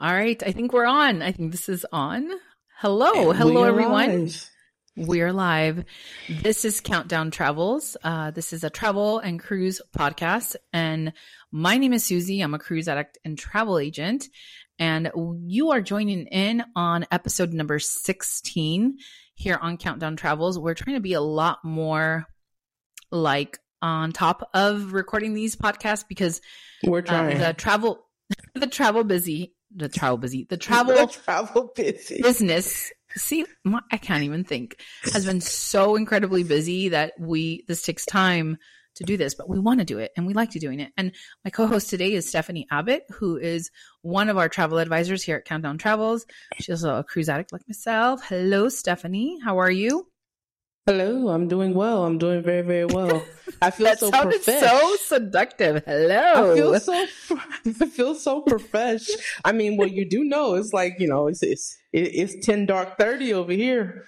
All right, I think we're on. I think this is on. Hello, and hello, everyone. Live. We're live. This is Countdown Travels. Uh, this is a travel and cruise podcast, and my name is Susie. I'm a cruise addict and travel agent, and you are joining in on episode number 16 here on Countdown Travels. We're trying to be a lot more like on top of recording these podcasts because we're trying uh, the travel the travel busy the travel busy the travel the travel busy. business. See my, i can't even think has been so incredibly busy that we this takes time to do this but we want to do it and we like to doing it. And my co-host today is stephanie abbott who is one of our travel advisors here at countdown travels. She's also a cruise addict like myself. Hello stephanie. How are you Hello, I'm doing well. I'm doing very, very well. I feel that so sounded so seductive. Hello. I feel so. I feel so profesh. I mean, what you do know is like you know, it's it's it's ten dark thirty over here.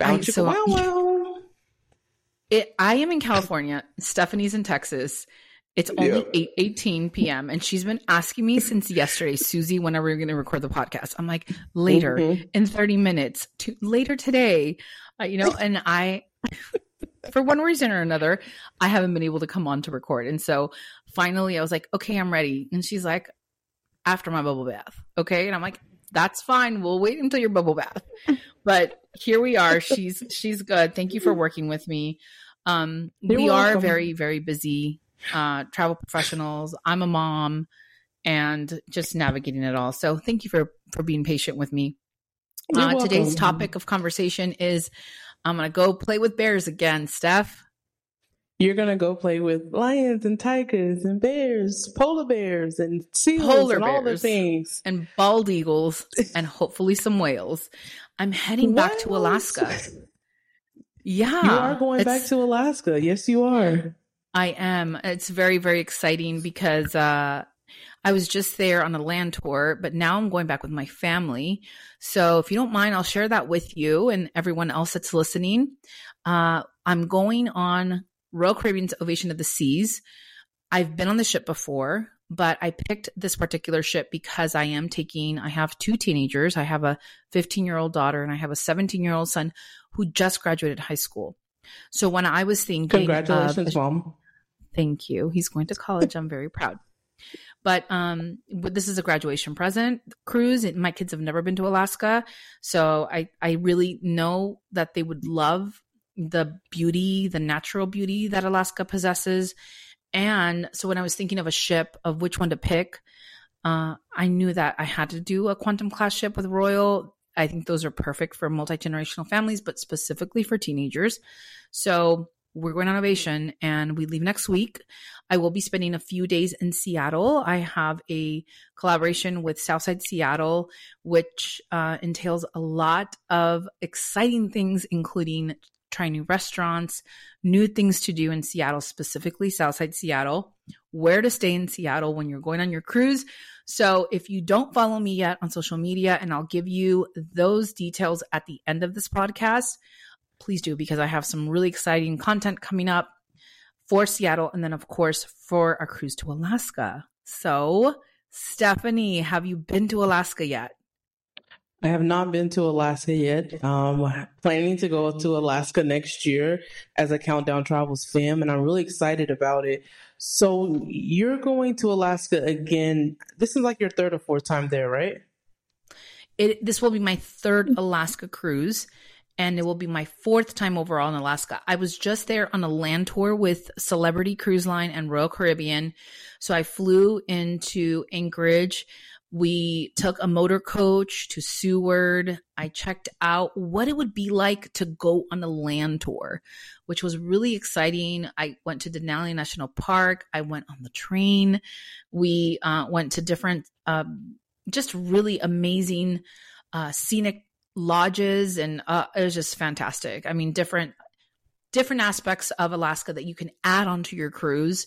I, so, wow, wow. It, I am in California. Stephanie's in Texas. It's only 8 18 p.m. and she's been asking me since yesterday, Susie, when are we going to record the podcast? I'm like, later mm-hmm. in 30 minutes, to later today uh, you know, and I, for one reason or another, I haven't been able to come on to record. And so finally I was like, okay, I'm ready. And she's like, after my bubble bath. Okay. And I'm like, that's fine. We'll wait until your bubble bath. But here we are. She's, she's good. Thank you for working with me. Um, You're we welcome. are very, very busy, uh, travel professionals. I'm a mom and just navigating it all. So thank you for, for being patient with me. Uh, today's topic of conversation is I'm going to go play with bears again, Steph. You're going to go play with lions and tigers and bears, polar bears and seals polar and all the things. And bald eagles and hopefully some whales. I'm heading back to Alaska. Yeah. You are going back to Alaska. Yes, you are. I am. It's very, very exciting because uh, I was just there on a land tour, but now I'm going back with my family. So if you don't mind, I'll share that with you and everyone else that's listening. Uh, I'm going on Royal Caribbean's Ovation of the Seas. I've been on the ship before, but I picked this particular ship because I am taking, I have two teenagers. I have a 15 year old daughter and I have a 17 year old son who just graduated high school. So when I was thinking, congratulations, mom. Thank you. He's going to college. I'm very proud. But um, this is a graduation present cruise. My kids have never been to Alaska, so I I really know that they would love the beauty, the natural beauty that Alaska possesses. And so when I was thinking of a ship of which one to pick, uh, I knew that I had to do a quantum class ship with Royal. I think those are perfect for multi generational families, but specifically for teenagers. So we're going on ovation and we leave next week. I will be spending a few days in Seattle. I have a collaboration with Southside Seattle, which uh, entails a lot of exciting things, including trying new restaurants, new things to do in Seattle, specifically Southside Seattle, where to stay in Seattle when you're going on your cruise. So if you don't follow me yet on social media, and I'll give you those details at the end of this podcast, please do because I have some really exciting content coming up for Seattle and then, of course, for our cruise to Alaska. So, Stephanie, have you been to Alaska yet? I have not been to Alaska yet. Um, planning to go to Alaska next year as a Countdown Travels fam, and I'm really excited about it. So you're going to Alaska again. This is like your third or fourth time there, right? It, this will be my third Alaska cruise and it will be my fourth time overall in Alaska. I was just there on a land tour with Celebrity Cruise Line and Royal Caribbean. So I flew into Anchorage. We took a motor coach to Seward. I checked out what it would be like to go on a land tour, which was really exciting. I went to Denali National Park. I went on the train. We uh, went to different, um, just really amazing uh, scenic lodges and uh, it was just fantastic. I mean, different different aspects of Alaska that you can add onto your cruise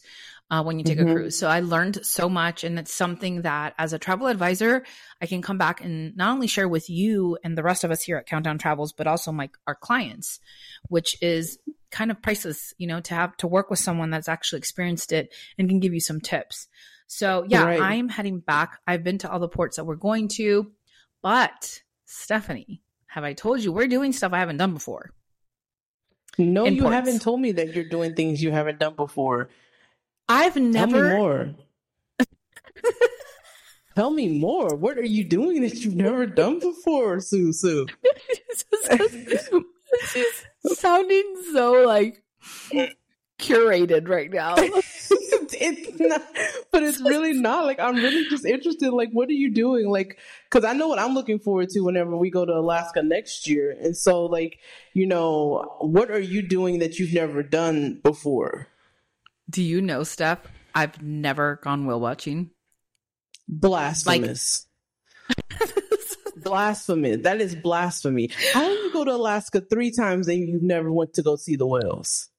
uh, when you take mm-hmm. a cruise. So I learned so much, and it's something that as a travel advisor, I can come back and not only share with you and the rest of us here at Countdown Travels, but also my our clients, which is kind of priceless, you know, to have to work with someone that's actually experienced it and can give you some tips. So yeah, Right. I'm heading back. I've been to all the ports that we're going to, but Stephanie, have I told you we're doing stuff I haven't done before? No, you Imports. haven't told me that you're doing things you haven't done before. I've never. Tell me more. Tell me more. What are you doing that you've never done before, Sue Sue? She's sounding so like curated right now. it's not, but it's really not. Like I'm really just interested. Like, what are you doing? Like, because I know what I'm looking forward to whenever we go to Alaska next year. And so, like, you know, what are you doing that you've never done before? Do you know, Steph? I've never gone whale watching. Blasphemous. Blasphemy. That is blasphemy. How do you go to Alaska three times and you've never went to go see the whales?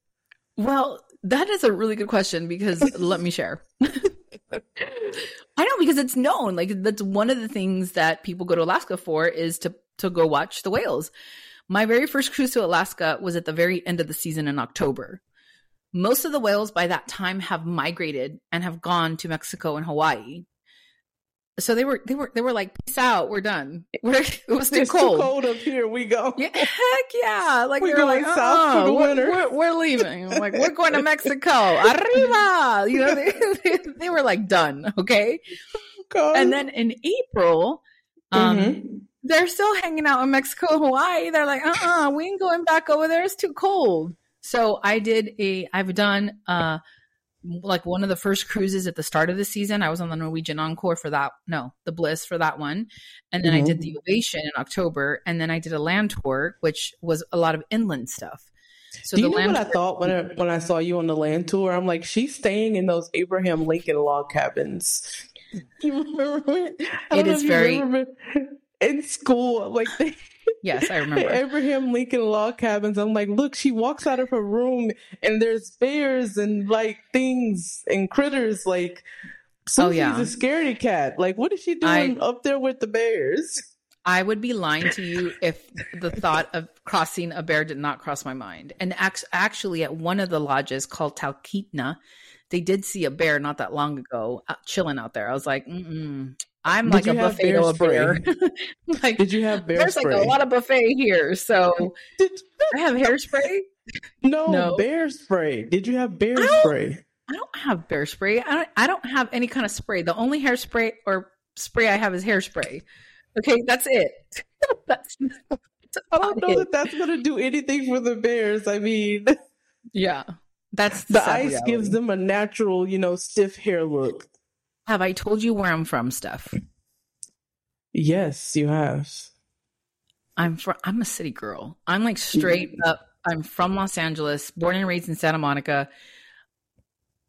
Well, that is a really good question because let me share. I know because it's known. Like that's one of the things that people go to Alaska for is to to go watch the whales. My very first cruise to Alaska was at the very end of the season in October. Most of the whales by that time have migrated and have gone to Mexico and Hawaii. So they were they were they were like, peace out, we're done. We're, it was too It's cold. too cold up here. We go. Yeah, heck yeah! Like We're going like, south for "Uh-uh, the we're, winter." We're, we're leaving. I'm like we're going to Mexico. Arriba! You know, they, they, they were like done. Okay, and then in April, um, Mhm. they're still hanging out in Mexico, and Hawaii. They're like, uh, uh we ain't going back over there. It's too cold. So I did a. I've done uh like one of the first cruises at the start of the season. I was on the Norwegian Encore for that. No, the Bliss for that one, and then I Mhm. did the Ovation in October, and then I did a land tour, which was a lot of inland stuff. So Do you the know land what I thought when I, when I saw you on the land tour? I'm like, she's staying in those Abraham Lincoln log cabins. You remember it? I It is very- remember in school, like the, yes, I remember. Abraham Lincoln log cabins. I'm like, look, she walks out of her room and there's bears and like things and critters. Like, so Oh, yeah. a scaredy cat. Like, what is she doing up there with the bears? I would be lying to you if the thought of crossing a bear did not cross my mind. And act- actually, at one of the lodges called Talkeetna, they did see a bear not that long ago uh, chilling out there. I was like, Mm-mm, I'm Did like a buffet bear to a bear. like, Did you have bear there's spray? like a lot of buffet here. So Did- I have hairspray. no, No. bear spray. Did you have bear I spray? I don't have bear spray. I don't, I don't have any kind of spray. The only hairspray or spray I have is hairspray. Okay, that's it. that's, that's I don't know it. that that's going to do anything for the bears. I mean, Yeah, that's the sad ice reality. gives them a natural, you know, stiff hair look. Have I told you where I'm from, Steph? Yes, you have. I'm from. I'm a city girl. I'm like straight up. I'm from Los Angeles, born and raised in Santa Monica.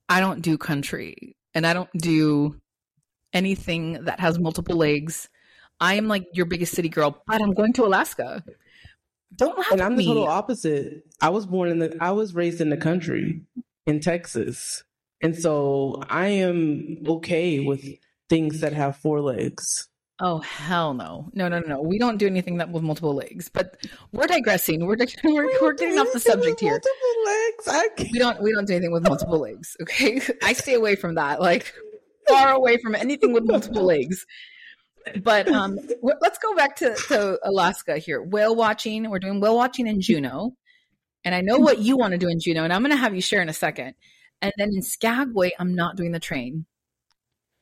I don't do country, and I don't do anything that has multiple legs. I am like your biggest city girl, but I'm going to Alaska. Don't laugh And I'm the total opposite. I was born in the I was raised in the country in Texas. And so I am okay with things that have four legs. Oh hell no, no, no, no, no! We don't do anything that with multiple legs. But we're digressing. We're dig- we're, we're getting off the subject here. Multiple legs. I can't. We don't we don't do anything with multiple legs. Okay, I stay away from that. Like far away from anything with multiple legs. But um, let's go back to, to Alaska here. Whale watching. We're doing whale watching in Juneau, and I know what you want to do in Juneau, and I'm going to have you share in a second. And then in Skagway, I'm not doing the train.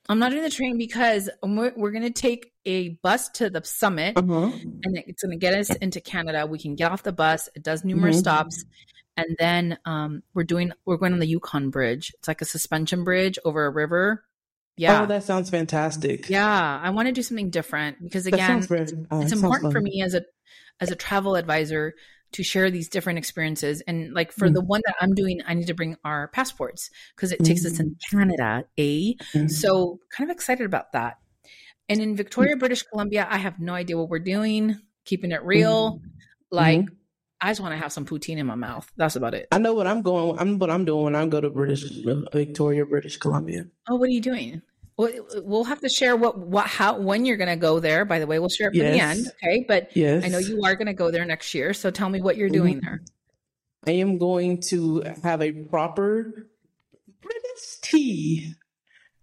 I'm not doing the train because we're, we're going to take a bus to the summit Uh-huh. and it's going to get us into Canada. We can get off the bus. It does numerous Mhm. stops, and then um, we're doing we're going on the Yukon Bridge. It's like a suspension bridge over a river. Yeah, Oh, that sounds fantastic. yeah. I want to do something different because again, it's, uh, it's important for me as a as a travel advisor to share these different experiences. And like for Mm. the one that I'm doing, I need to bring our passports because it takes us in Mm-hmm. Canada. A so kind of excited about that. And in Victoria, Mm. British Columbia, I have no idea what we're doing, keeping it real. Like Mhm. I just want to have some poutine in my mouth. That's about it. I know what I'm going. I'm what I'm doing when I go to British Victoria, British Columbia. Oh, what are you doing? Well, we'll have to share what, what, how, when you're going to go there. By the way, we'll share it at the end. Okay. But Yes, I know you are going to go there next year. So tell me what you're doing Mhm. there. I am going to have a proper British tea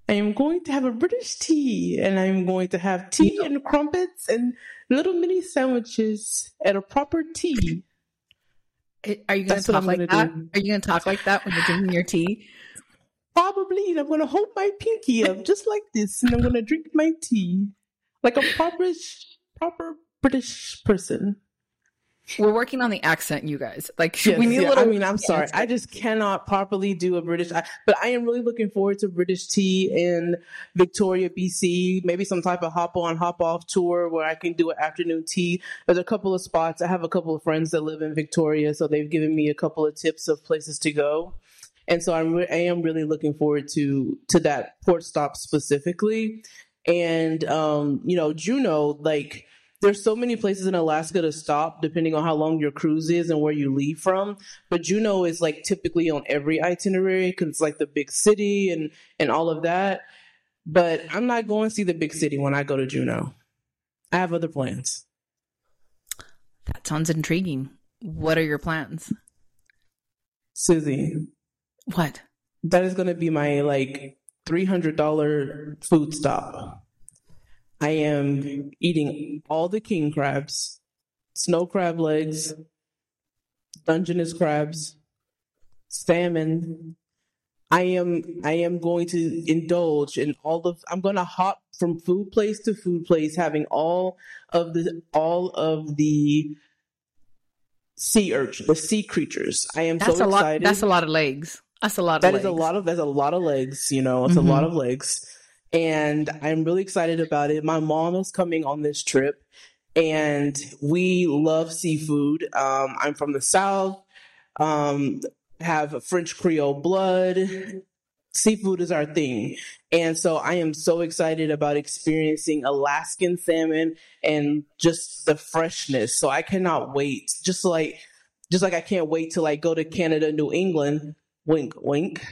I am going to have a British tea, and I'm going to have tea and crumpets and little mini sandwiches at a proper tea. Are you going to talk like that? Do. Are you going to talk like that when you're drinking your tea? Probably. And I'm going to hold my pinky up just like this, and I'm going to drink my tea like a proper, proper British person. We're working on the accent, you guys. Like yes, we need yeah, a little. I mean, I'm sorry. I just cannot properly do a British. But I am really looking forward to British tea in Victoria, BC. Maybe some type of hop on, hop off tour where I can do an afternoon tea. There's a couple of spots. I have a couple of friends that live in Victoria, so they've given me a couple of tips of places to go. And so I'm I am really looking forward to to that port stop specifically. And um, you know, Juneau, like there's so many places in Alaska to stop depending on how long your cruise is and where you leave from. But Juneau is like typically on every itinerary because it's like the big city and and all of that. But I'm not going to see the big city when I go to Juneau. I have other plans. That sounds intriguing. What are your plans? Susie. What? That is going to be my like $300 food stop. I am eating all the king crabs, snow crab legs, Dungeness crabs, salmon. I am I am going to indulge in all of I'm going to hop from food place to food place having all of the all of the sea urchin, the sea creatures. I am that's so a excited. Lot, that's a lot of legs. That's a lot of That legs. is a lot of that's a lot of legs, you know. It's mm-hmm. a lot of legs and I'm really excited about it. My mom is coming on this trip, and we love seafood. Um, I'm from the South, um, have French Creole blood. Seafood is our thing. And so I am so excited about experiencing Alaskan salmon and just the freshness. So I cannot wait. Just like just like I can't wait to like go to Canada, New England, wink wink,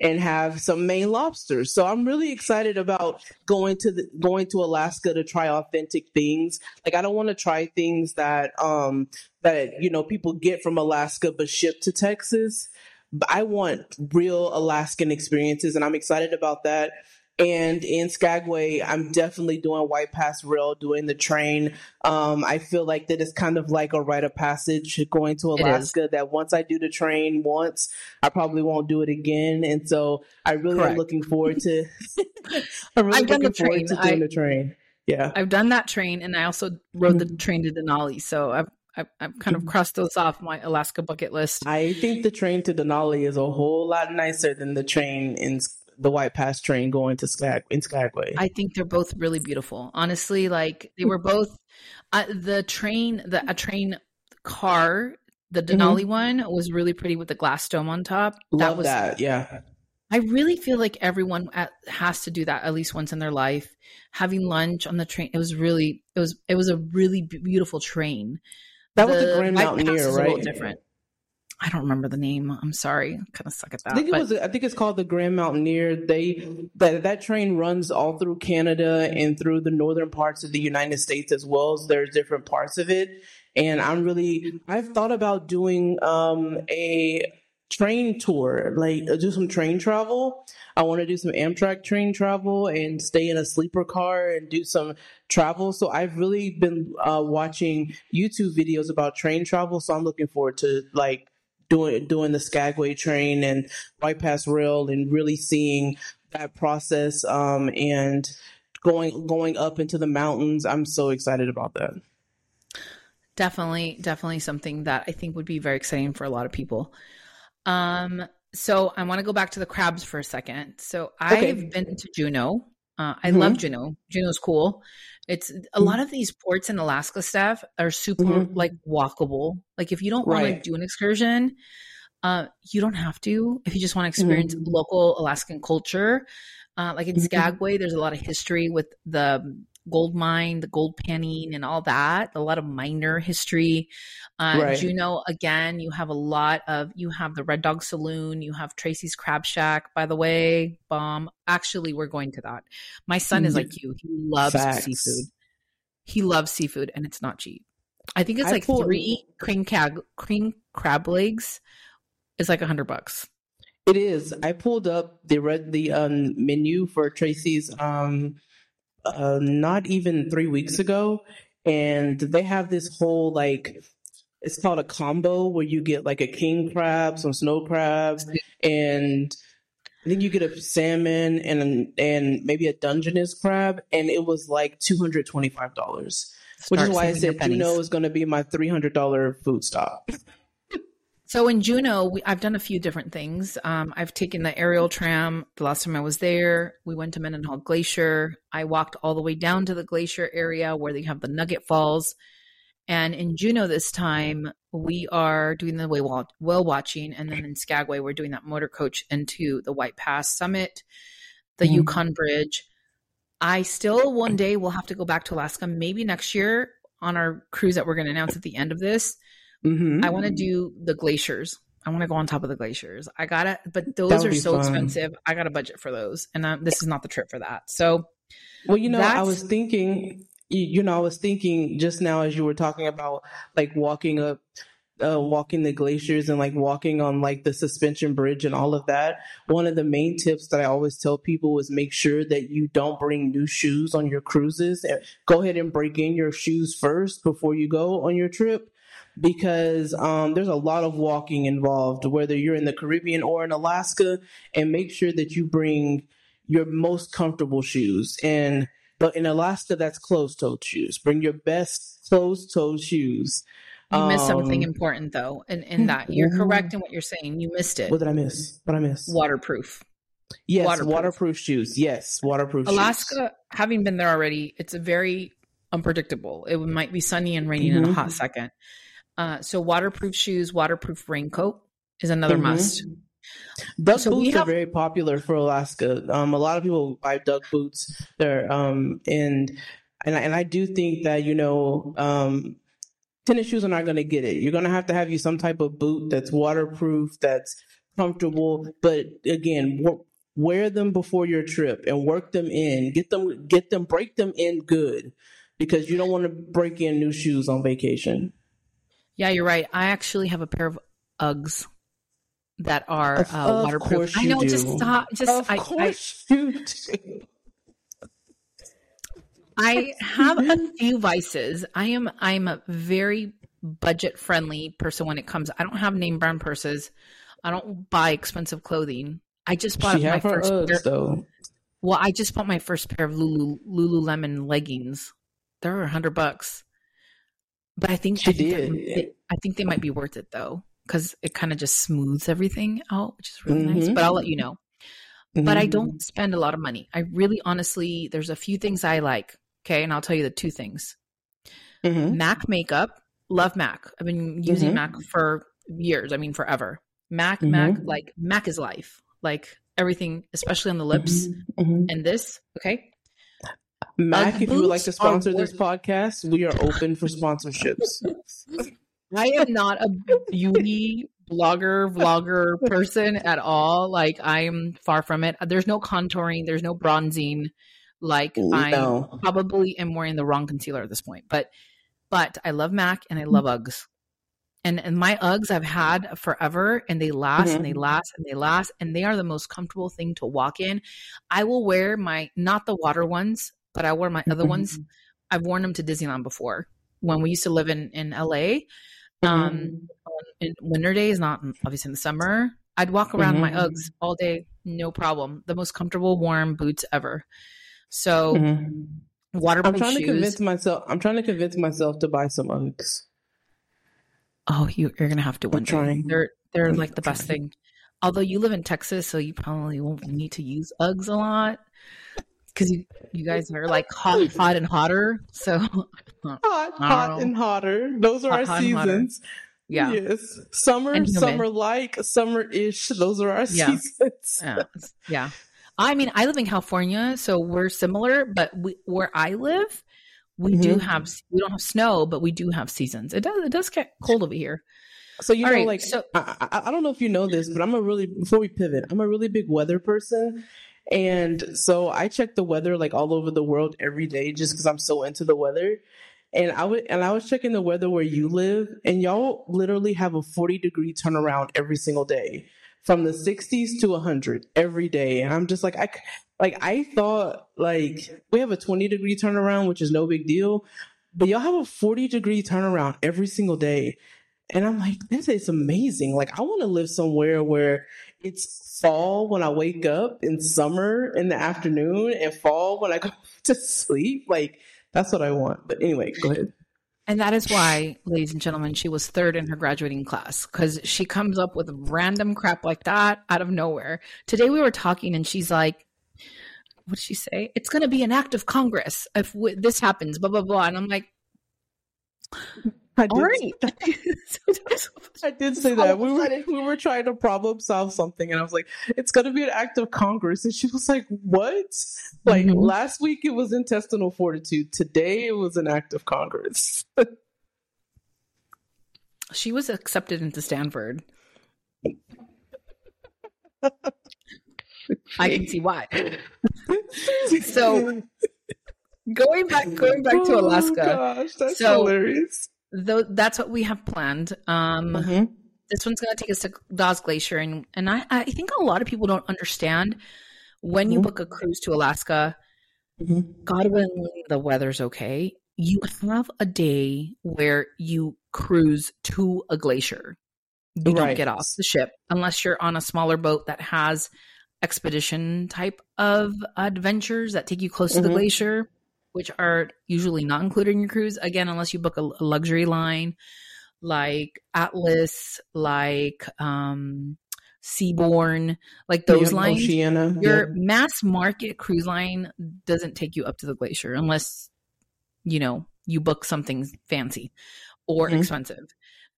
and have some Maine lobsters. So I'm really excited about going to the, going to Alaska to try authentic things. Like I don't want to try things that um that you know people get from Alaska but shipped to Texas. But I want real Alaskan experiences and I'm excited about that. And in Skagway, I'm definitely doing White Pass Rail, doing the train. Um, I feel like that is kind of like a rite of passage going to Alaska. That once I do the train once, I probably won't do it again. And so I really Correct. am looking forward to. I'm really I've looking forward to doing I, the train. Yeah, I've done that train, and I also rode the mm-hmm. train to Denali. So I've I've, kind of mm-hmm. crossed those off my Alaska bucket list. I think the train to Denali is a whole lot nicer than the train in the White Pass train going to Skag in Skagway. I think they're both really beautiful. Honestly, like they were both uh, the train, the a train car, the Denali mm-hmm. one was really pretty with the glass dome on top. Love that was that, yeah. I really feel like everyone at, has to do that at least once in their life. Having lunch on the train, it was really, it was, it was a really beautiful train. That the was the Grand Mountaineer, right? different. I don't remember the name. I'm sorry. I'm kind of suck at that. I think but... it was. I think it's called the Grand Mountaineer. They that that train runs all through Canada and through the northern parts of the United States as well. as There's different parts of it, and I'm really. I've thought about doing um, a train tour, like uh, do some train travel. I want to do some Amtrak train travel and stay in a sleeper car and do some travel. So I've really been uh, watching YouTube videos about train travel. So I'm looking forward to like doing doing the Skagway train and White Pass Rail and really seeing that process um, and going going up into the mountains. I'm so excited about that. Definitely, definitely something that I think would be very exciting for a lot of people. Um, so I want to go back to the crabs for a second. So I've been to Juneau. Uh, I mm-hmm. love Juneau. Juneau's cool. It's a mm-hmm. lot of these ports in Alaska Steph are super mm-hmm. like walkable. Like if you don't want to do an excursion, uh, you don't have to. If you just want to experience mm-hmm. local Alaskan culture, uh, like in mm-hmm. Skagway, there's a lot of history with the gold mine, the gold panning, and all that. A lot of miner history. Uh, right. Juneau, again, you have a lot of. You have the Red Dog Saloon. You have Tracy's Crab Shack. By the way, bomb. Actually, we're going to that. My son is like you. He loves Facts. seafood. He loves seafood, and it's not cheap. I think it's I like pulled, three king crab king crab legs is like a hundred bucks. It is. I pulled up the red the um, menu for Tracy's um uh, not even three weeks ago, and they have this whole like it's called a combo where you get like a king crab, some snow crabs, and I think you get a salmon and and maybe a Dungeness crab, and it was like two hundred twenty five dollars, which is why I said Juneau is going to be my three hundred dollar food stop. So in Juneau, we, I've done a few different things. Um, I've taken the aerial tram. The last time I was there, we went to Mendenhall Glacier. I walked all the way down to the glacier area where they have the Nugget Falls. And in Juneau this time, we are doing the whale, watching. And then in Skagway, we're doing that motor coach into the White Pass Summit, the mm-hmm. Yukon Bridge. I still one day will have to go back to Alaska, maybe next year on our cruise that we're going to announce at the end of this Mm-hmm. I want to do the glaciers. I want to go on top of the glaciers. I gotta, but those are so fun. expensive. I got a budget for those, and um, this is not the trip for that. So, well, you know, I was thinking, you know, I was thinking just now as you were talking about like walking up, uh, walking the glaciers and like walking on like the suspension bridge and all of that. One of the main tips that I always tell people is make sure that you don't bring new shoes on your cruises. Go ahead and break in your shoes first before you go on your trip because um, there's a lot of walking involved, whether you're in the Caribbean or in Alaska, and make sure that you bring your most comfortable shoes. And but in Alaska, that's closed-toed shoes. Bring your best closed-toed shoes. You missed something um, important though, in, in that you're correct in what you're saying. You missed it. What did I miss? What I miss? Waterproof. Yes, waterproof, waterproof shoes. Yes, waterproof. Alaska, shoes. having been there already, it's a very unpredictable. It might be sunny and raining mm-hmm. in a hot second. Uh, so waterproof shoes, waterproof raincoat is another mm-hmm. must. Duck so boots have- are very popular for Alaska. Um, a lot of people buy duck boots there, um, and and I, and I do think that you know um, tennis shoes are not going to get it. You're going to have to have you some type of boot that's waterproof, that's comfortable. But again, wear them before your trip and work them in. Get them, get them, break them in good, because you don't want to break in new shoes on vacation. Yeah, you're right. I actually have a pair of Uggs that are uh, waterproof. I know. Do. Just stop. Just of I, course I, you do. I have a few vices. I am. I'm a very budget friendly person when it comes. I don't have name brand purses. I don't buy expensive clothing. I just bought she my first Uggs, pair. Though. Well, I just bought my first pair of Lulu Lululemon leggings. They're a hundred bucks. But I think she did. They, I think they might be worth it though, because it kind of just smooths everything out, which is really mm-hmm. nice. But I'll let you know. Mm-hmm. But I mm-hmm. don't spend a lot of money. I really, honestly, there's a few things I like. Okay, and I'll tell you the two things. Mm-hmm. Mac makeup, love Mac. I've been using mm-hmm. Mac for years. I mean, forever. Mac, Mac, mm-hmm. like Mac is life. Like everything, especially on the lips. And this, okay, Mac, if you would like to sponsor this podcast, we are open for sponsorships. I am not a beauty blogger, vlogger person at all. Like I'm far from it. There's no contouring, there's no bronzing. Like no. I probably am wearing the wrong concealer at this point. But but I love Mac and I love Uggs. And and my Uggs I've had forever and they last mm-hmm. and they mm-hmm. last and they last and they are the most comfortable thing to walk in. I will wear my not the water ones but I wore my other ones. Mm-hmm. I've worn them to Disneyland before when we used to live in in LA. Um, mm-hmm. in winter days, not obviously in the summer. I'd walk around mm-hmm. my Uggs all day, no problem. The most comfortable, warm boots ever. So, mm-hmm. waterproof I'm trying shoes. to convince myself. I'm trying to convince myself to buy some Uggs. Oh, you, are gonna have to. One trying. They're they're I'm like the trying. best thing. Although you live in Texas, so you probably won't need to use Uggs a lot because you, you guys are like hot, hot and hotter. So hot, hot and hotter. Those are hot, our seasons. Yeah. Yes. Summer, summer like, summer ish. Those are our yeah. seasons. yeah. yeah. I mean, I live in California, so we're similar, but we, where I live, we mm-hmm. do have we don't have snow, but we do have seasons. It does it does get cold over here. So you All know, right, like so, I, I don't know if you know this, but I'm a really before we pivot, I'm a really big weather person, and so I check the weather like all over the world every day just because I'm so into the weather. And I would and I was checking the weather where you live, and y'all literally have a 40 degree turnaround every single day. from the 60s to 100 every day. And I'm just like, I, like, I thought like we have a 20 degree turnaround, which is no big deal, but y'all have a 40 degree turnaround every single day. And I'm like, this is amazing. Like, I want to live somewhere where it's fall when I wake up and summer in the afternoon and fall when I go to sleep. Like, that's what I want. But anyway, go ahead. And that is why, ladies and gentlemen, she was third in her graduating class because she comes up with random crap like that out of nowhere. Today we were talking and she's like, what did she say? It's going to be an act of Congress if w- this happens, blah, blah, blah. And I'm like, I did, all right. I did say that. We were, we were trying to problem solve something and I was like, it's going to be an act of Congress. And she was like, what? Like Mhm. last week it was intestinal fortitude. Today it was an act of Congress. she was accepted into Stanford. I can see why. So, Going back, going back to Oh, Alaska. gosh, that's So- hilarious. Though that's what we have planned. Um, Mhm. this one's going to take us to Dawes Glacier, and and I I think a lot of people don't understand when you Mhm. book a cruise to Alaska. Mhm. God willing, the weather's okay. You have a day where you cruise to a glacier. You don't get off the ship unless you're on a smaller boat that has expedition type of adventures that take you close to the Mhm. glacier, which are usually not included in your cruise. Again, unless you book a, a luxury line like Atlas, like um, Seabourn, like those Yeah, lines. Oceania. Your yeah. mass market cruise line doesn't take you up to the glacier unless you know you book something fancy or Mhm. expensive.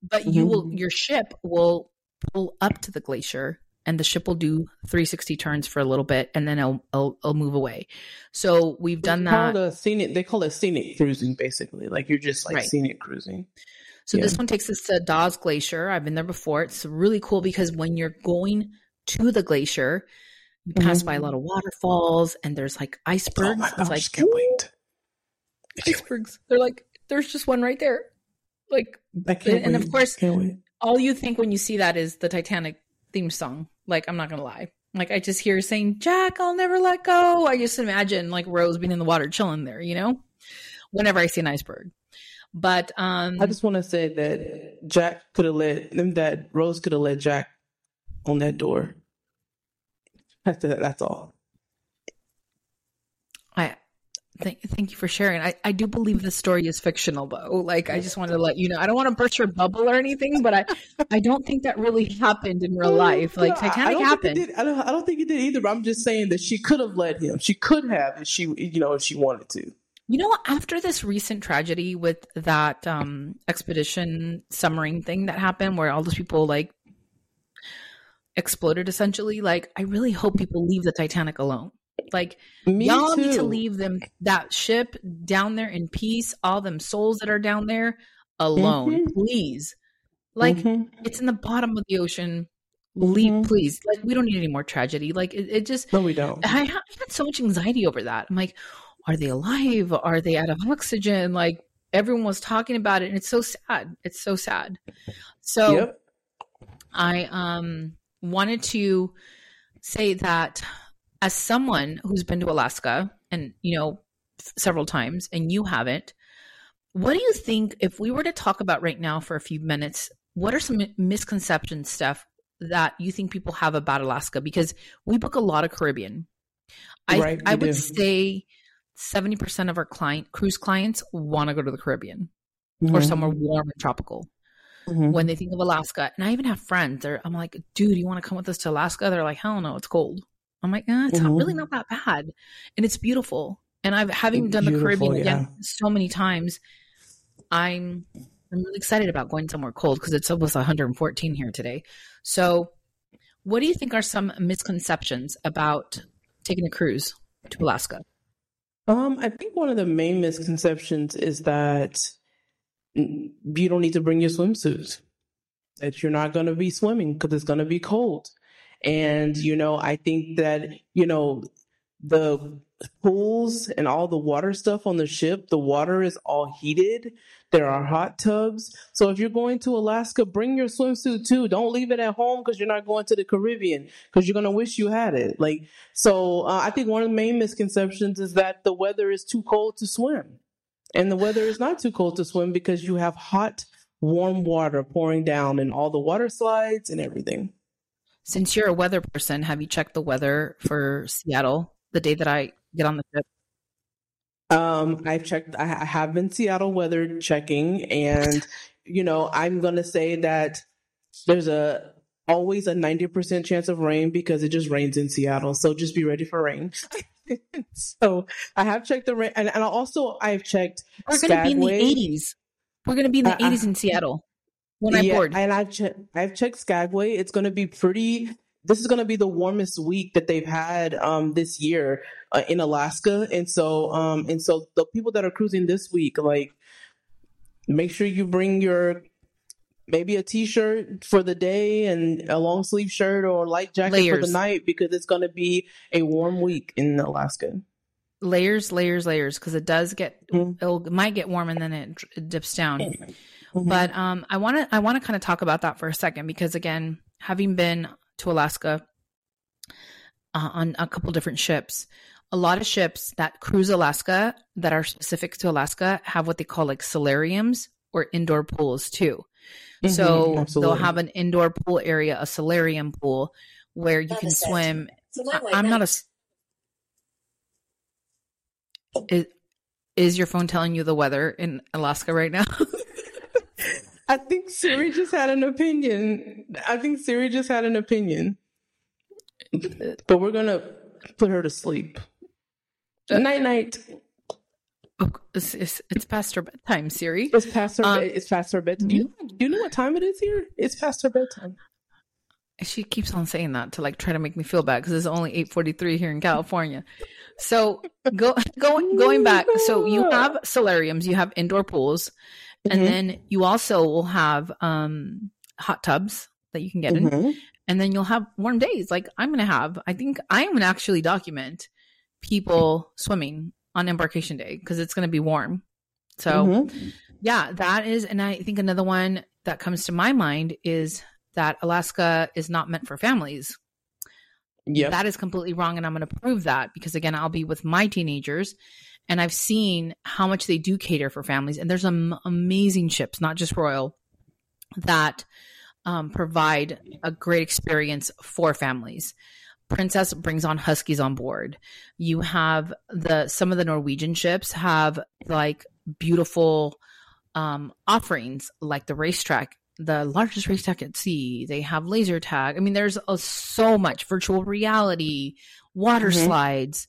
But you will your ship will pull up to the glacier and the ship will do 360 turns for a little bit and then it'll, it'll, it'll move away. So we've done It's called that. a scenic. They call it scenic cruising, basically. Like you're just like Right. scenic cruising. So yeah. this one takes us to Dawes Glacier. I've been there before. It's really cool because when you're going to the glacier, you pass Mhm. by a lot of waterfalls and there's like Oh icebergs. my it's like can't wait. Icebergs. They're like, there's just one right there. Like wait. And of course- wait. all you think when you see that is the Titanic theme song. Like I'm not gonna lie. Like I just hear saying, Jack, I'll never let go. I just imagine like Rose being in the water chilling there, you know? Whenever I see an iceberg. But um I just want to say that Jack could have let them. That Rose could have let Jack on that door. That's that's all. I thank thank you for sharing. I, I do believe the story is fictional though. Like I just wanted to let you know. I don't want to burst your bubble or anything, but I I don't think that really happened in real life. Like No, I- I Titanic don't happened. Think it did. I don't. I don't think it did either. But I'm just saying that she could have let him. She could have if she, you know, if she wanted to. You know? After this recent tragedy with that um, expedition submarine thing that happened, where all those people like exploded, essentially, like I really hope people leave the Titanic alone. Like Me y'all too. need to leave them that ship down there in peace. All them souls that are down there alone, Mhm. please. Like Mhm. it's in the bottom of the ocean. Leave, Mhm. please. Like we don't need any more tragedy. Like it, it just No, we don't. I, I had so much anxiety over that. I'm like, are they alive? Are they out of oxygen? Like everyone was talking about it, and it's so sad. It's so sad. So Yep. I um wanted to say that as someone who's been to Alaska and you know f- several times, and you haven't, what do you think if we were to talk about right now for a few minutes? What are some misconceptions stuff that you think people have about Alaska? Because we book a lot of Caribbean. I Right, I would do. say seventy percent of our client cruise clients want to go to the Caribbean or Mhm. somewhere warm and tropical Mhm. when they think of Alaska. And I even have friends. They're, I'm like, dude, you want to come with us to Alaska? They're like, hell no, it's cold. I'm like, eh, it's not, Mhm. really not that bad, and it's beautiful. And I've having done the Caribbean again so many times. I'm I'm really excited about going somewhere cold because it's almost 114 here today. So, what do you think are some misconceptions about taking a cruise to Alaska? Um, I think one of the main misconceptions is that you don't need to bring your swimsuit. That you're not going to be swimming because it's going to be cold. And you know, I think that you know the pools and all the water stuff on the ship, the water is all heated. There are hot tubs. So if you're going to Alaska, bring your swimsuit too. Don't leave it at home because you're not going to the Caribbean because you're going to wish you had it. Like, so uh, I think one of the main misconceptions is that the weather is too cold to swim. And the weather is not too cold to swim because you have hot, warm water pouring down and all the water slides and everything. Since you're a weather person, have you checked the weather for Seattle the day that I get on the ship? Um, I've checked. I have been Seattle weather checking, and you know, I'm gonna say that there's a always a 90% chance of rain because it just rains in Seattle. So just be ready for rain. so I have checked the rain, and, and also I've checked. We're going to be in the 80s. We're going to be in the uh, 80s in Seattle when I yeah, board. And I've checked. I've checked Skagway. It's going to be pretty this is going to be the warmest week that they've had um, this year uh, in Alaska, and so um, and so the people that are cruising this week, like, make sure you bring your maybe a t-shirt for the day and a long sleeve shirt or light jacket layers. for the night because it's going to be a warm week in Alaska. Layers, layers, layers, because it does get mm-hmm. it might get warm and then it, it dips down. Mm-hmm. But um, I want to I want to kind of talk about that for a second because again, having been to Alaska uh, on a couple different ships. A lot of ships that cruise Alaska that are specific to Alaska have what they call like solariums or indoor pools too. Mm-hmm, so absolutely. they'll have an indoor pool area, a solarium pool where you can swim. I, am not a. Is, is your phone telling you the weather in Alaska right now? I think Siri just had an opinion. I think Siri just had an opinion. But we're gonna put her to sleep. Night night. Oh, it's, it's, it's, past her bedtime, Siri. It's past her. Um, it's past her bedtime. Do you, do you know what time it is here? It's past her bedtime. She keeps on saying that to like try to make me feel bad because it's only eight forty three here in California. So go going going back. So you have solariums, you have indoor pools, Mm-hmm. And then you also will have um, hot tubs that you can get mm-hmm. in. And then you'll have warm days like I'm going to have. I think I am going to actually document people swimming on embarkation day because it's going to be warm. So, mm-hmm. yeah, that is. And I think another one that comes to my mind is that Alaska is not meant for families. Yeah. That is completely wrong. And I'm going to prove that because, again, I'll be with my teenagers and I've seen how much they do cater for families. And there's some amazing ships, not just Royal, that um, provide a great experience for families. Princess brings on huskies on board. You have the some of the Norwegian ships have like beautiful um, offerings, like the racetrack, the largest racetrack at sea. They have laser tag. I mean, there's a, so much virtual reality, water mm-hmm. slides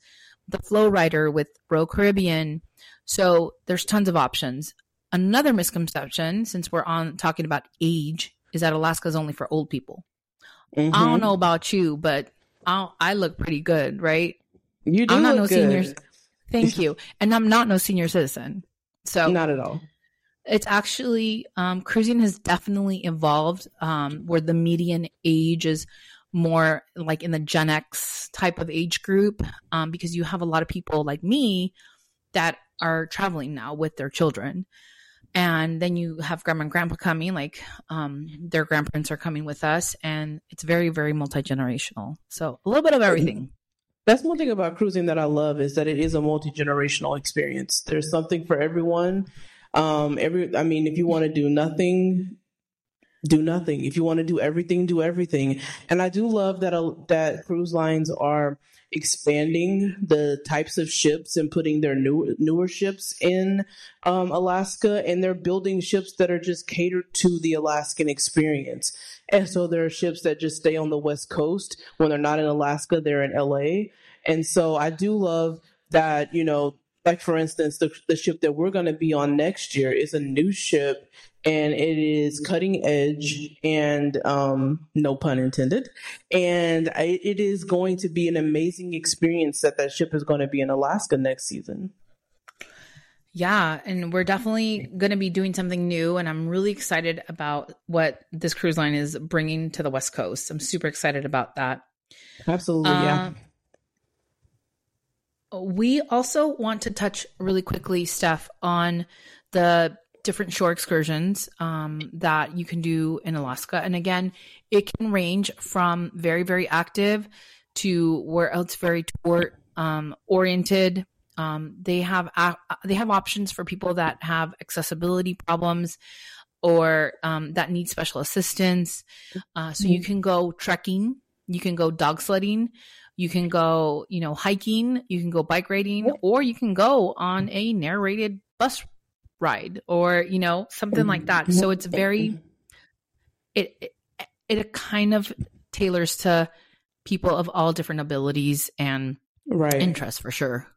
the Flow Rider with Royal Caribbean. So there's tons of options. Another misconception, since we're on talking about age, is that Alaska is only for old people. Mm-hmm. I don't know about you, but I, I look pretty good, right? You do I'm not no good. senior. Thank you, and I'm not no senior citizen. So not at all. It's actually um, cruising has definitely evolved, um, where the median age is more like in the Gen X type of age group, um, because you have a lot of people like me that are traveling now with their children. And then you have grandma and grandpa coming, like um, their grandparents are coming with us, and it's very, very multi generational. So a little bit of everything. That's one thing about cruising that I love is that it is a multi generational experience. There's something for everyone. Um, every, I mean, if you want to do nothing, do nothing. If you want to do everything, do everything. And I do love that uh, that cruise lines are expanding the types of ships and putting their new, newer ships in um, Alaska, and they're building ships that are just catered to the Alaskan experience. And so there are ships that just stay on the West Coast when they're not in Alaska; they're in LA. And so I do love that you know like for instance the, the ship that we're going to be on next year is a new ship and it is cutting edge and um, no pun intended. And I, it is going to be an amazing experience that that ship is going to be in alaska next season. Yeah and we're definitely going to be doing something new and i'm really excited about what this cruise line is bringing to the west coast. I'm super excited about that. Absolutely uh, yeah we also want to touch really quickly, Steph, on the different shore excursions um, that you can do in Alaska. And again, it can range from very, very active to where it's very tour um, oriented. Um, they have uh, they have options for people that have accessibility problems or um, that need special assistance. Uh, so mm-hmm. you can go trekking, you can go dog sledding, you can go, you know, hiking, you can go bike riding, or you can go on a narrated bus ride or, you know, something like that. So it's very, it, it, it kind of tailors to people of all different abilities and right. interests for sure.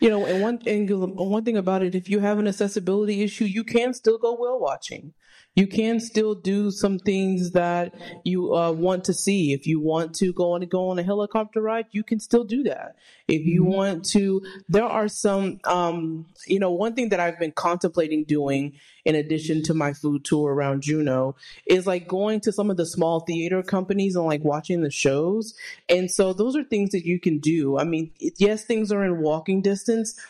You know, and one thing, one thing about it, if you have an accessibility issue, you can still go whale watching you can still do some things that you uh, want to see. If you want to go on go on a helicopter ride, you can still do that. If you mm-hmm. want to, there are some, um, you know, one thing that I've been contemplating doing in addition to my food tour around Juneau is like going to some of the small theater companies and like watching the shows. And so those are things that you can do. I mean, yes, things are in walking distance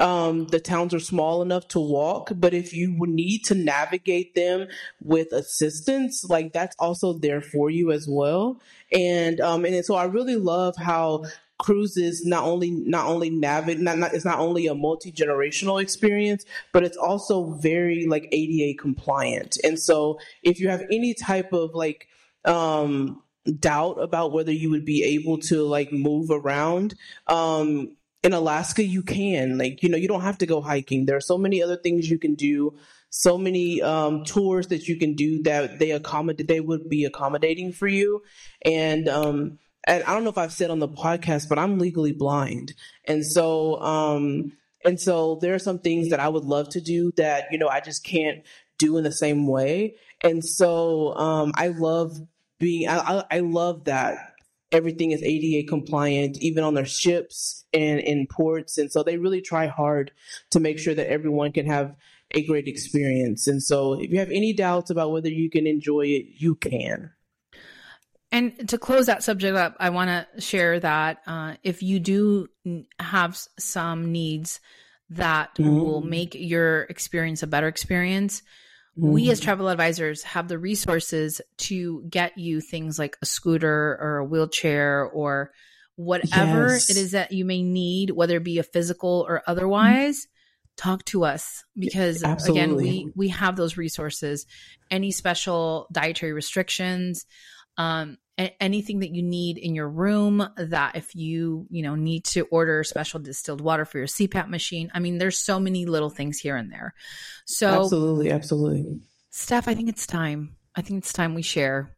um, the towns are small enough to walk, but if you need to navigate them with assistance, like that's also there for you as well. And um, and so I really love how cruises not only not only navigate not, not it's not only a multi-generational experience but it's also very like ADA compliant and so if you have any type of like um doubt about whether you would be able to like move around um in Alaska, you can. Like, you know, you don't have to go hiking. There are so many other things you can do, so many um, tours that you can do that they accommodate, they would be accommodating for you. And, um, and I don't know if I've said on the podcast, but I'm legally blind. And so, um, and so there are some things that I would love to do that, you know, I just can't do in the same way. And so, um, I love being, I, I love that everything is ADA compliant, even on their ships and in ports. And so they really try hard to make sure that everyone can have a great experience. And so if you have any doubts about whether you can enjoy it, you can. And to close that subject up, I want to share that uh, if you do have some needs that mm-hmm. will make your experience a better experience, Mm-hmm. We as mm-hmm. travel advisors have the resources to get you things like a scooter or a wheelchair or whatever yes. it is that you may need, whether it be a physical or otherwise. Talk to us because Absolutely. again, we we have those resources. Any special dietary restrictions, um, anything that you need in your room that if you you know need to order special distilled water for your cpap machine. I mean there's so many little things here and there. So absolutely absolutely. Steph i think it's time. I think it's time we share.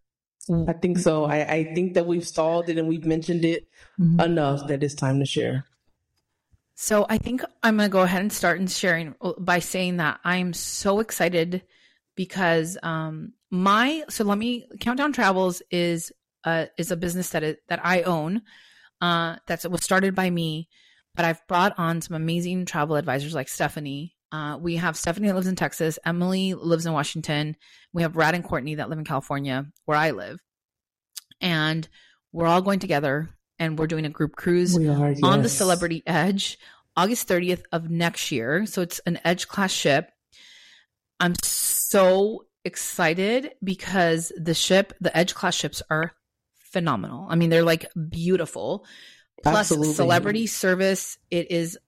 I think so. I, I think that we've stalled it and we've mentioned it mm-hmm. enough that it's time to share. So i think i'm going to go ahead and start in sharing uh, by saying that i'm so excited because um my so let me countdown travels is uh, is a business that is, that I own. Uh, that was started by me, but I've brought on some amazing travel advisors like Stephanie. Uh, we have Stephanie that lives in Texas. Emily lives in Washington. We have Brad and Courtney that live in California, where I live, and we're all going together and we're doing a group cruise are, yes. on the Celebrity Edge, August 30th of next year. So it's an Edge class ship. I'm so excited because the ship, the Edge class ships, are phenomenal. I mean, they're like beautiful. Plus Absolutely. celebrity service, it is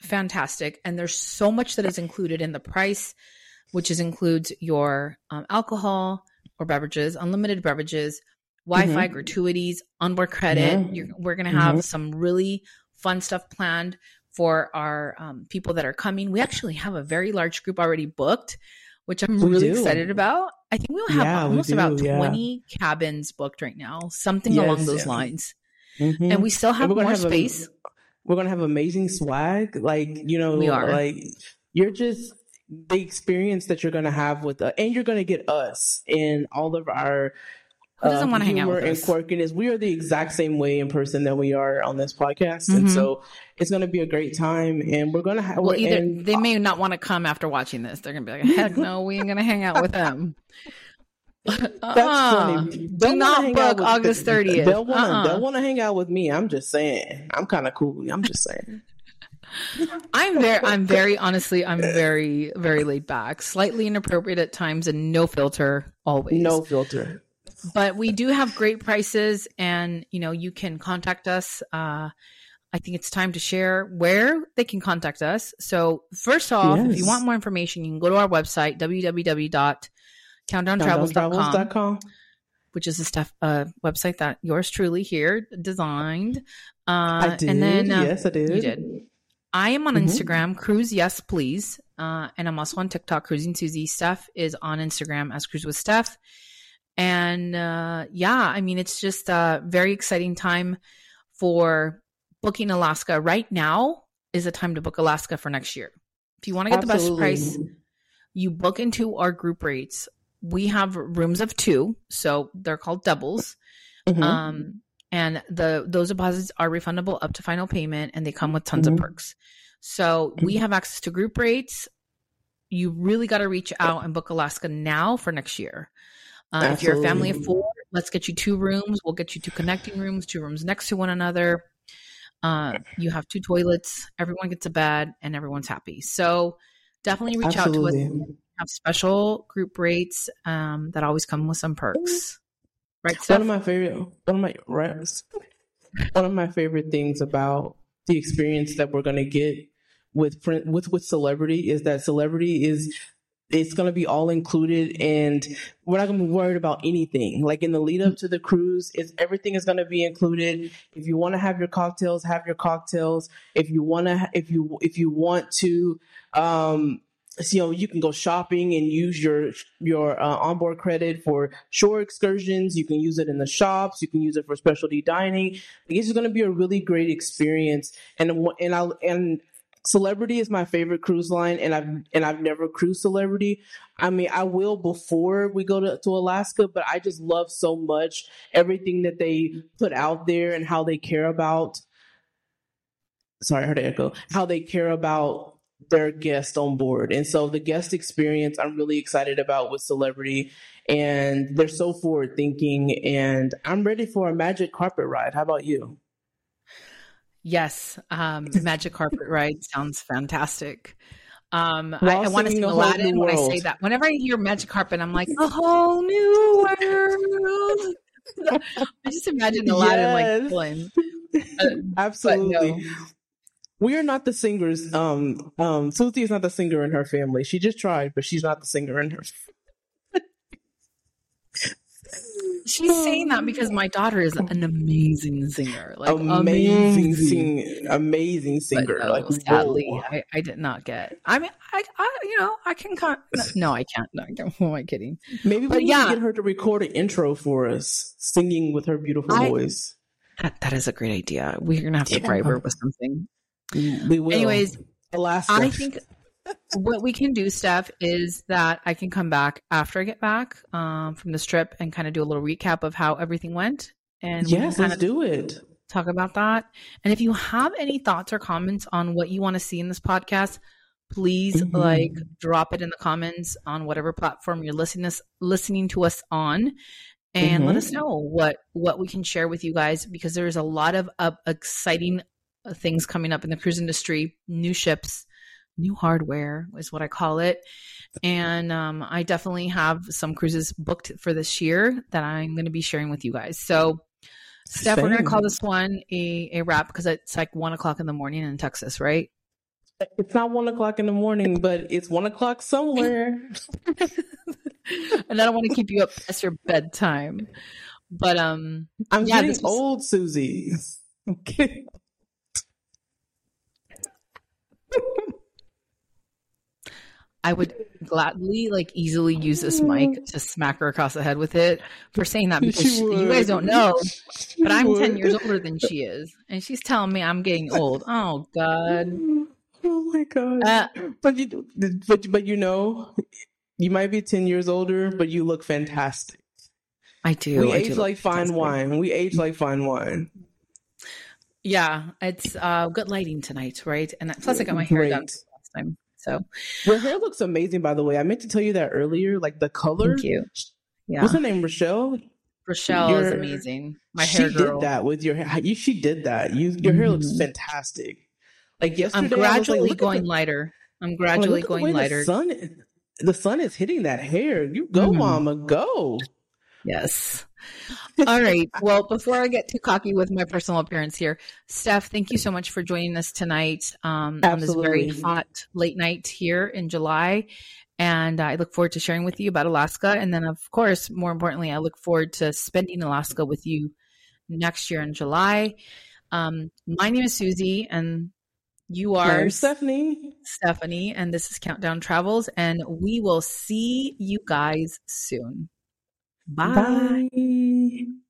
fantastic. And there's so much that is included in the price, which is includes your um, alcohol or beverages, unlimited beverages, Wi-Fi mm-hmm. gratuities, onboard credit. Yeah. we're going to have mm-hmm. some really fun stuff planned for our um, people that are coming. We actually have a very large group already booked, which I'm we really do. excited about. I think we'll have yeah, almost we about 20 yeah. cabins booked right now, something yes, along those lines. Mm-hmm. And we still have more have space. A, we're going to have amazing swag. Like, you know, we are. like you're just the experience that you're going to have with us, and you're going to get us in all of our who doesn't uh, want to hang out with us? And quirkiness. We are the exact same way in person that we are on this podcast, mm-hmm. and so it's going to be a great time. And we're going to have. Well, either they may not want to come after watching this. They're going to be like, "Heck no, we ain't going to hang out with them." That's uh-uh. funny. Do not book August thirtieth. They'll want to. Uh-uh. They'll want to hang out with me. I'm just saying. I'm kind of cool. I'm just saying. I'm very, I'm very honestly, I'm very, very laid back, slightly inappropriate at times, and no filter always. No filter. But we do have great prices, and you know you can contact us. Uh, I think it's time to share where they can contact us. So first off, yes. if you want more information, you can go to our website www.countdowntravels.com, which is a stuff uh, website that yours truly here designed. Uh, I did. And then uh, yes, I did. You did. I am on mm-hmm. Instagram, cruise yes please, uh, and I'm also on TikTok, cruising Susie. Steph is on Instagram as cruise with Steph, and uh, yeah, I mean it's just a very exciting time for booking Alaska. Right now is a time to book Alaska for next year. If you want to get Absolutely. the best price, you book into our group rates. We have rooms of two, so they're called doubles. Mm-hmm. Um, and the those deposits are refundable up to final payment and they come with tons mm-hmm. of perks so we have access to group rates you really got to reach out and book alaska now for next year uh, if you're a family of four let's get you two rooms. We'll get you two connecting rooms two rooms next to one another. Uh, you have two toilets. Everyone gets a bed and everyone's happy. So definitely reach Absolutely. out to us. Have special group rates um, that always come with some perks. Right. One of my favorite one of my right, one of my favorite things about the experience that we're going to get with with with celebrity is that celebrity is it's going to be all included and we're not going to be worried about anything. Like in the lead up to the cruise is everything is going to be included. If you want to have your cocktails have your cocktails. If you want to if you if you want to um so, you know you can go shopping and use your your uh, onboard credit for shore excursions. You can use it in the shops. You can use it for specialty dining. Is going to be a really great experience. And and i and celebrity is my favorite cruise line and i've and i've never cruised celebrity i mean i will before we go to, to alaska but i just love so much everything that they put out there and how they care about sorry i heard an echo how they care about their guest on board. And so the guest experience I'm really excited about with Celebrity and they're so forward thinking and I'm ready for a magic carpet ride. How about you? Yes, um, magic carpet ride sounds fantastic. Um, I, I want to sing Aladdin when I say that. Whenever I hear magic carpet, I'm like, a whole new world. I just imagine Aladdin yes. like playing. Uh, Absolutely. No we are not the singers. Um, um, Susie is not the singer in her family. She just tried, but she's not the singer in her. She's saying that because my daughter is an amazing singer, like amazing, amazing, amazing singer. But, like sadly, I, I, did not get. I mean, I, I you know, I can. Con- no, I can't. No, who am I kidding? Maybe we yeah. get her to record an intro for us, singing with her beautiful I, voice. That, that is a great idea. We're gonna have to yeah. bribe her with something. We will. Anyways, Alaska. I think what we can do, Steph, is that I can come back after I get back um, from this trip and kind of do a little recap of how everything went. And yes, let's do it. Talk about that. And if you have any thoughts or comments on what you want to see in this podcast, please mm-hmm. like drop it in the comments on whatever platform you're listening listening to us on and mm-hmm. let us know what what we can share with you guys because there's a lot of uh, exciting things coming up in the cruise industry, new ships, new hardware is what I call it. And um, I definitely have some cruises booked for this year that I'm going to be sharing with you guys. So, Steph, Same. we're going to call this one a, a wrap because it's like one o'clock in the morning in Texas, right? It's not one o'clock in the morning, but it's one o'clock somewhere. and I don't want to keep you up past your bedtime. But um, I'm yeah, getting old, Susie. Okay. I would gladly, like, easily use this mic to smack her across the head with it for saying that because you guys don't know, but I'm 10 years older than she is. And she's telling me I'm getting old. Oh, God. Oh, my God. Uh, but, you, but, but you know, you might be 10 years older, but you look fantastic. I do. We I age do like fine fantastic. wine. We age like fine wine. Yeah, it's uh, good lighting tonight, right? And plus, I got my hair Great. done last time. So your hair looks amazing, by the way. I meant to tell you that earlier. Like the color, Thank you. Yeah. What's her name? Rochelle. Rochelle is amazing. My she hair girl. She did that with your hair. You, she did that. You, your hair looks Mhm. fantastic. Like yesterday, I'm I was like, gradually going the- lighter. I'm I'm like, gradually the going lighter. The sun, the sun is hitting that hair. You go, Mhm. mama, go. Yes. All right. Well, before I get too cocky with my personal appearance here, Steph, thank you so much for joining us tonight um, on this very hot late night here in July. And I look forward to sharing with you about Alaska. And then, of course, more importantly, I look forward to spending Alaska with you next year in July. Um, my name is Susie, and you are Stephanie. Stephanie, and this is Countdown Travels. And we will see you guys soon. Bye. Bye.